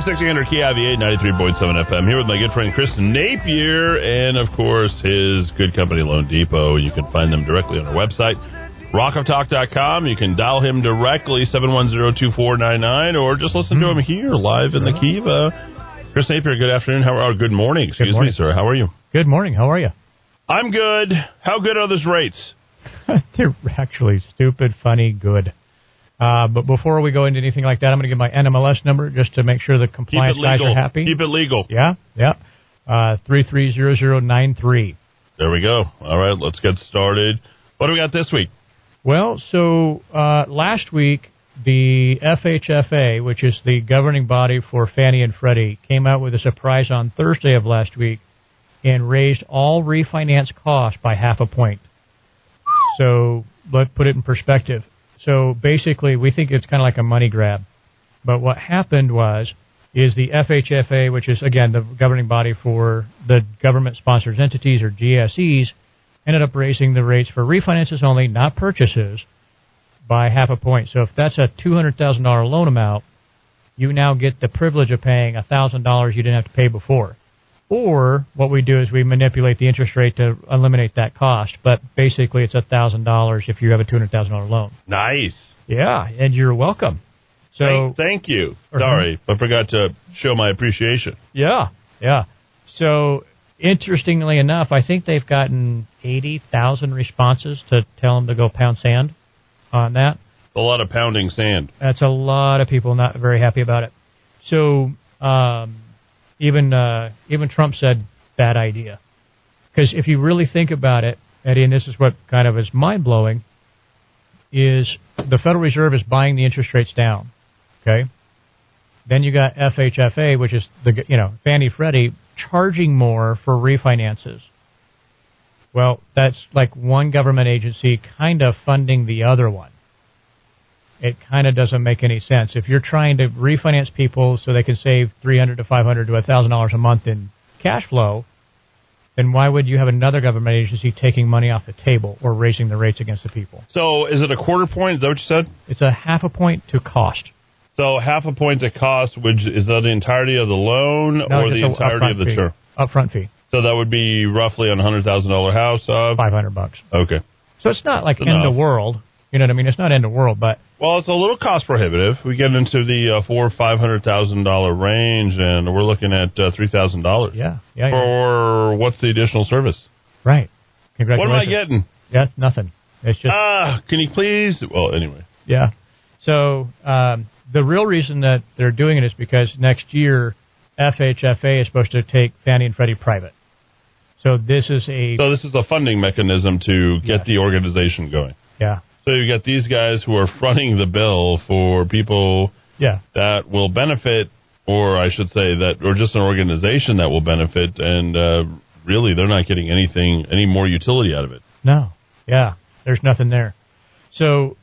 AM 1600 KIVA 93.7 FM here with my good friend Chris Napier and, of course, his good company Loan Depot. You can find them directly on our website, rockoftalk.com. You can dial him directly, 710-2499, or just listen to hmm. him here live in the Kiva. Chris Napier, good afternoon. How are, good morning, excuse morning. me, sir. How are you? Good morning. How are you? I'm good. How good are those rates? They're actually stupid, funny, good. Uh, but before we go into anything like that, I'm going to give my NMLS number just to make sure the compliance guys are happy. Keep it legal. Yeah, yeah. Uh, three three zero zero nine three. There we go. All right, let's get started. What do we got this week? Well, so uh, last week the FHFA, which is the governing body for Fannie and Freddie, came out with a surprise on Thursday of last week and raised all refinance costs by half a point. So let's put it in perspective. So basically, we think it's kind of like a money grab. But what happened was, is the FHFA, which is again the governing body for the government-sponsored entities or GSEs, ended up raising the rates for refinances only, not purchases, by half a point. So if that's a two hundred thousand dollar loan amount, you now get the privilege of paying a thousand dollars you didn't have to pay before. Or what we do is we manipulate the interest rate to eliminate that cost. But basically, it's a thousand dollars if you have a two hundred thousand dollar loan. Nice. Yeah, and you're welcome. So thank, thank you. Uh-huh. Sorry, I forgot to show my appreciation. Yeah, yeah. So interestingly enough, I think they've gotten eighty thousand responses to tell them to go pound sand on that. A lot of pounding sand. That's a lot of people not very happy about it. So um, even uh, even Trump said bad idea because if you really think about it, Eddie, and this is what kind of is mind blowing, is the Federal Reserve is buying the interest rates down. Okay. Then you got FHFA, which is the you know Fannie Freddie charging more for refinances. Well, that's like one government agency kind of funding the other one. It kind of doesn't make any sense. If you're trying to refinance people so they can save three hundred to five hundred to a thousand dollars a month in cash flow, then why would you have another government agency taking money off the table or raising the rates against the people? So is it a quarter point? Is that what you said? It's a half a point to cost. So half a point to cost, which is that the entirety of the loan No, or the entirety of the fee. term? Upfront fee, So that would be roughly on a hundred thousand dollar house of five hundred bucks. okay. So it's not like It's end enough. world. You know what I mean? It's not end of world, but Well, it's a little cost prohibitive. We get into the uh, four or five hundred thousand dollar range, and we're looking at uh, three thousand dollars. yeah, yeah, yeah. For what's the additional service? right. Congratulations. What am I getting? Yeah, nothing. It's just Ah, can you please? Well, anyway. Yeah. So um, the real reason that they're doing it is because next year FHFA is supposed to take Fannie and Freddie private. So this is a So this is a funding mechanism to get Yeah. the organization going. yeah So you got these guys who are fronting the bill for people yeah that will benefit, or I should say that, or just an organization that will benefit, and uh, really they're not getting anything, any more utility out of it. no yeah there's nothing there. So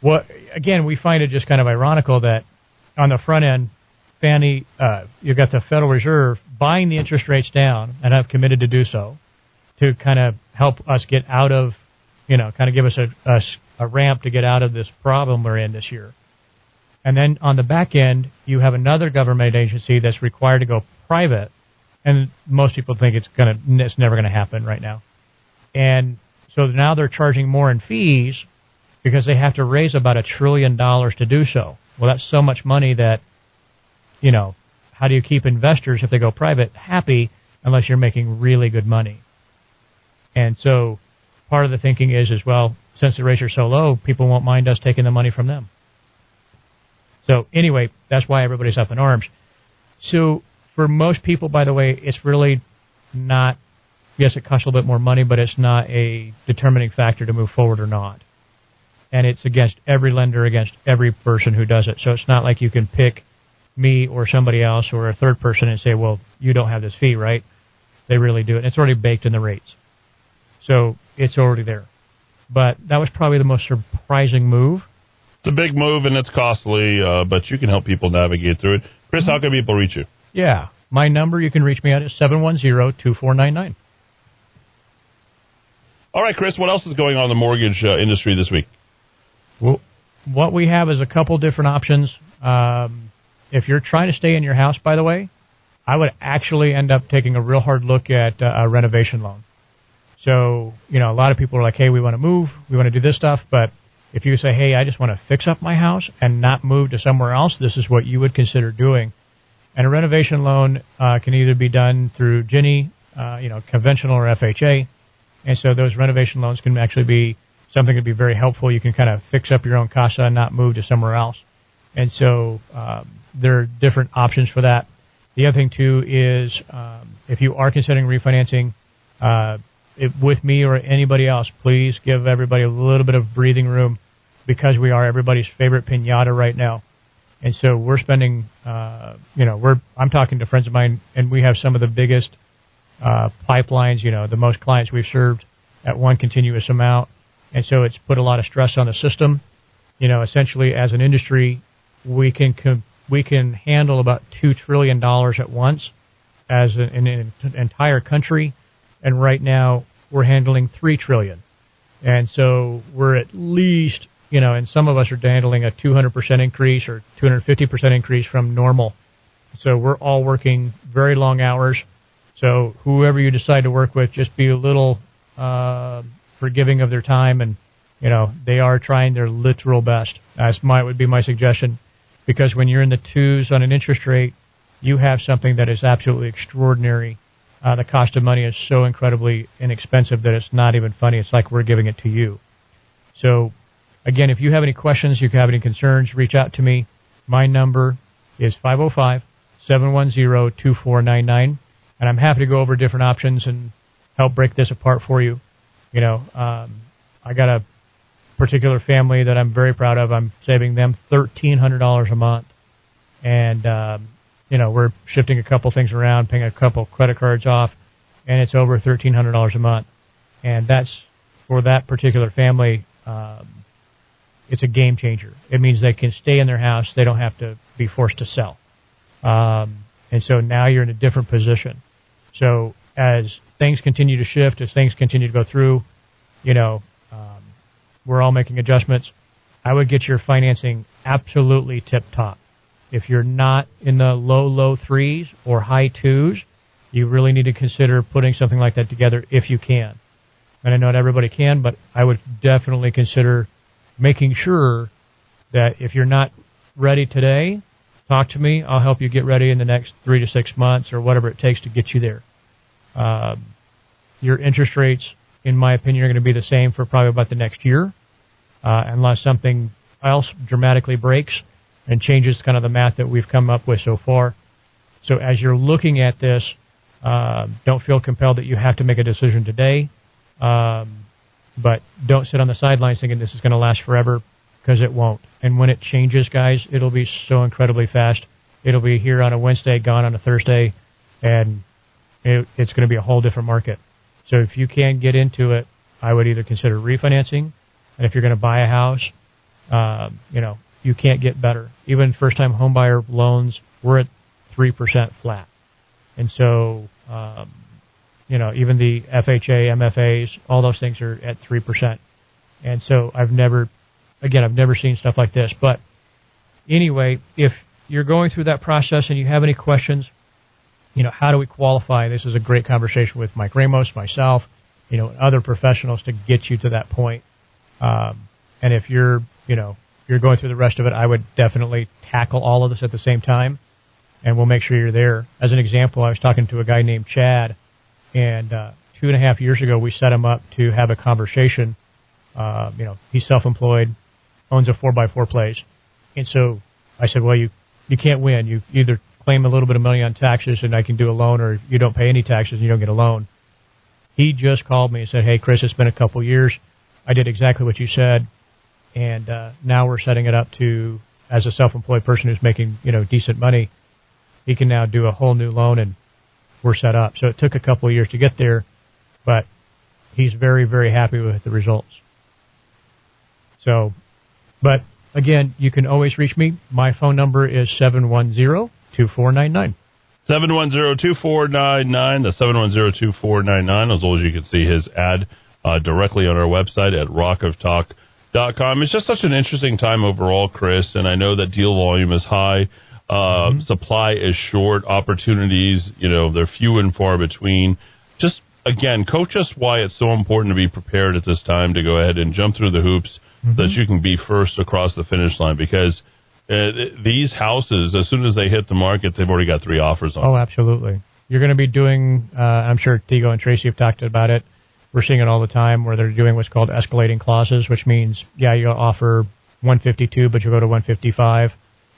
what again we find it just kind of ironical that on the front end Fannie uh, you've got the Federal Reserve buying the interest rates down and have committed to do so to kind of help us get out of you know kind of give us a, a a ramp to get out of this problem we're in this year. And then on the back end, you have another government agency that's required to go private, and most people think it's gonna it's never going to happen right now. And so now they're charging more in fees because they have to raise about a trillion dollars to do so. Well, that's so much money that you know, how do you keep investors if they go private happy unless you're making really good money? And so part of the thinking is as well, since the rates are so low, people won't mind us taking the money from them. So anyway, that's why everybody's up in arms. So for most people, by the way, it's really not. Yes, it costs a little bit more money, but it's not a determining factor to move forward or not. And it's against every lender, against every person who does it. So it's not like you can pick me or somebody else or a third person and say, well, you don't have this fee, right? They really do it. It's already baked in the rates. So it's already there. But that was probably the most surprising move. It's a big move and it's costly, uh, but you can help people navigate through it. Chris, how can people reach you? Yeah. My number you can reach me at is 710-2499. All right, Chris, what else is going on in the mortgage uh, industry this week? Well, what we have is a couple different options. Um, if you're trying to stay in your house, by the way, I would actually end up taking a real hard look at uh, a renovation loan. So, you know, a lot of people are like, hey, we want to move, we want to do this stuff, but if you say, hey, I just want to fix up my house and not move to somewhere else, this is what you would consider doing. And a renovation loan uh, can either be done through Ginnie, uh, you know, conventional or FHA. And so those renovation loans can actually be something that would be very helpful. You can kind of fix up your own casa and not move to somewhere else. And so um, there are different options for that. The other thing too is um, if you are considering refinancing uh, it, with me or anybody else, please give everybody a little bit of breathing room because we are everybody's favorite pinata right now. And so we're spending, uh, you know, we're I'm talking to friends of mine, and we have some of the biggest uh, pipelines, you know, the most clients we've served at one continuous amount. And so it's put a lot of stress on the system. You know, essentially as an industry, we can com- we can handle about two trillion dollars at once as an, an, an entire country, and right now we're handling three trillion. And so we're at least, you know, and some of us are handling a 200% increase or 250% increase from normal. So we're all working very long hours so whoever you decide to work with, just be a little uh, forgiving of their time, and you know they are trying their literal best. As my would be my suggestion, because when you're in the twos on an interest rate, you have something that is absolutely extraordinary. Uh, the cost of money is so incredibly inexpensive that it's not even funny. It's like we're giving it to you. So, again, if you have any questions, you have any concerns, reach out to me. My number is 505 710 2499 and I'm happy to go over different options and help break this apart for you. You know, um, I got a particular family that I'm very proud of. I'm saving them thirteen hundred dollars a month, and um, you know we're shifting a couple things around, paying a couple credit cards off, and it's over thirteen hundred dollars a month, and that's for that particular family. Um, it's a game changer. It means they can stay in their house; they don't have to be forced to sell. Um, and so now you're in a different position. So as things continue to shift, as things continue to go through, you know, um, we're all making adjustments. I would get your financing absolutely tip top. If you're not in the low, low threes or high twos, you really need to consider putting something like that together if you can. And I know not everybody can, but I would definitely consider making sure that if you're not ready today, talk to me. I'll help you get ready in the next three to six months or whatever it takes to get you there. Uh, your interest rates, in my opinion, are going to be the same for probably about the next year, uh, unless something else dramatically breaks and changes kind of the math that we've come up with so far. So as you're looking at this, uh, don't feel compelled that you have to make a decision today. Um, but don't sit on the sidelines thinking this is going to last forever because it won't. And when it changes, guys, it'll be so incredibly fast. It'll be here on a Wednesday, gone on a Thursday, and it, it's going to be a whole different market. So if you can get into it, I would either consider refinancing, and if you're going to buy a house, uh, you know, you can't get better. Even first-time homebuyer loans, we're at three percent flat, and so um, you know, even the FHA, MFAs, all those things are at three percent. And so I've never Again, I've never seen stuff like this. But anyway, if you're going through that process and you have any questions, you know, how do we qualify? This is a great conversation with Mike Ramos, myself, you know, other professionals to get you to that point. Um, and if you're, you know, you're going through the rest of it, I would definitely tackle all of this at the same time, and we'll make sure you're there. As an example, I was talking to a guy named Chad, and uh, two and a half years ago, we set him up to have a conversation. Uh, you know, he's self-employed, owns a four by four place. And so I said, well, you, you can't win. You either claim a little bit of money on taxes and I can do a loan or you don't pay any taxes and you don't get a loan. He just called me and said, Hey, Chris, it's been a couple years. I did exactly what you said. And, uh, now we're setting it up to as a self-employed person who's making you know decent money, he can now do a whole new loan and we're set up. So it took a couple of years to get there, but he's very very happy with the results. So, but again, you can always reach me. My phone number is seven one zero two four nine nine. 710-2499, the 710-2499. As always, you can see his ad uh, directly on our website at rockoftalk.com. It's just such an interesting time overall, Chris, and I know that deal volume is high. Uh, mm-hmm. Supply is short. Opportunities, you know, they're few and far between. Just, again, coach us why it's so important to be prepared at this time to go ahead and jump through the hoops mm-hmm. that you can be first across the finish line because – uh, these houses, as soon as they hit the market, they've already got three offers on. Oh, absolutely. You're going to be doing. Uh, I'm sure Tigo and Tracy have talked about it. We're seeing it all the time where they're doing what's called escalating clauses, which means yeah, you offer 152, but you go to 155.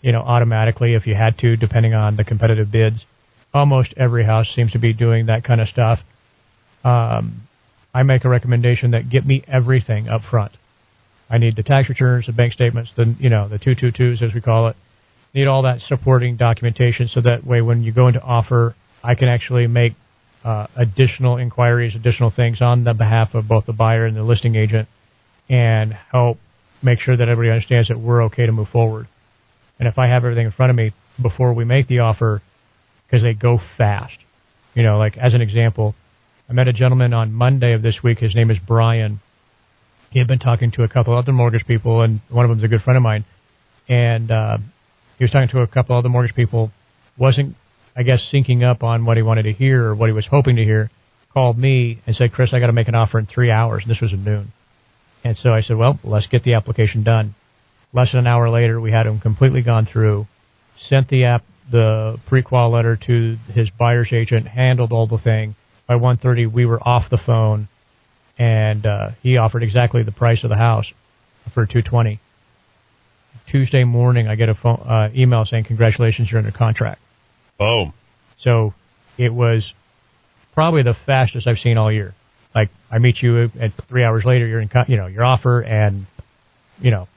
You know, automatically if you had to, depending on the competitive bids. Almost every house seems to be doing that kind of stuff. Um, I make a recommendation that get me everything up front. I need the tax returns, the bank statements, the you know the two two twos as we call it. Need all that supporting documentation so that way when you go into offer, I can actually make uh, additional inquiries, additional things on the behalf of both the buyer and the listing agent, and help make sure that everybody understands that we're okay to move forward. And if I have everything in front of me before we make the offer, because they go fast, you know, like as an example, I met a gentleman on Monday of this week. His name is Brian he had been talking to a couple other mortgage people, and one of them is a good friend of mine. And uh, he was talking to a couple other mortgage people, wasn't, I guess, syncing up on what he wanted to hear or what he was hoping to hear. Called me and said, "Chris, I got to make an offer in three hours." And this was at noon. And so I said, "Well, let's get the application done." Less than an hour later, we had him completely gone through. Sent the app, the pre-qual letter to his buyer's agent. Handled all the thing. By 1:30, we were off the phone and uh, he offered exactly the price of the house for 220. Tuesday morning, I get a phone uh, email saying, "Congratulations, you're under contract." Oh, so it was probably the fastest I've seen all year. Like I meet you, and three hours later, you're in, you know, your offer, and you know,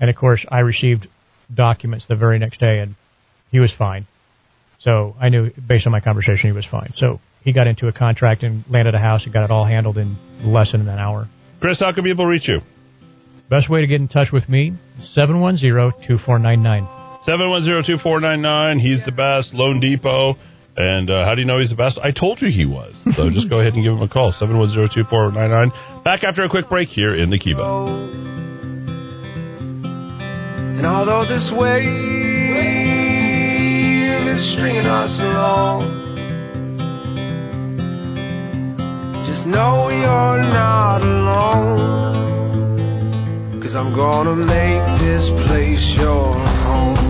and of course, I received documents the very next day, and he was fine. So I knew based on my conversation, he was fine. So he got into a contract and landed a house and got it all handled in less than an hour. Chris, how can people reach you? Best way to get in touch with me, 710-2499. 710-2499. He's the best. Loan Depot. And uh, how do you know he's the best? I told you he was. So just go ahead and give him a call, 710-2499. Back after a quick break here in the Kiva. And although this wave is stringing us along Just know you're not alone. Cause I'm gonna make this place your home.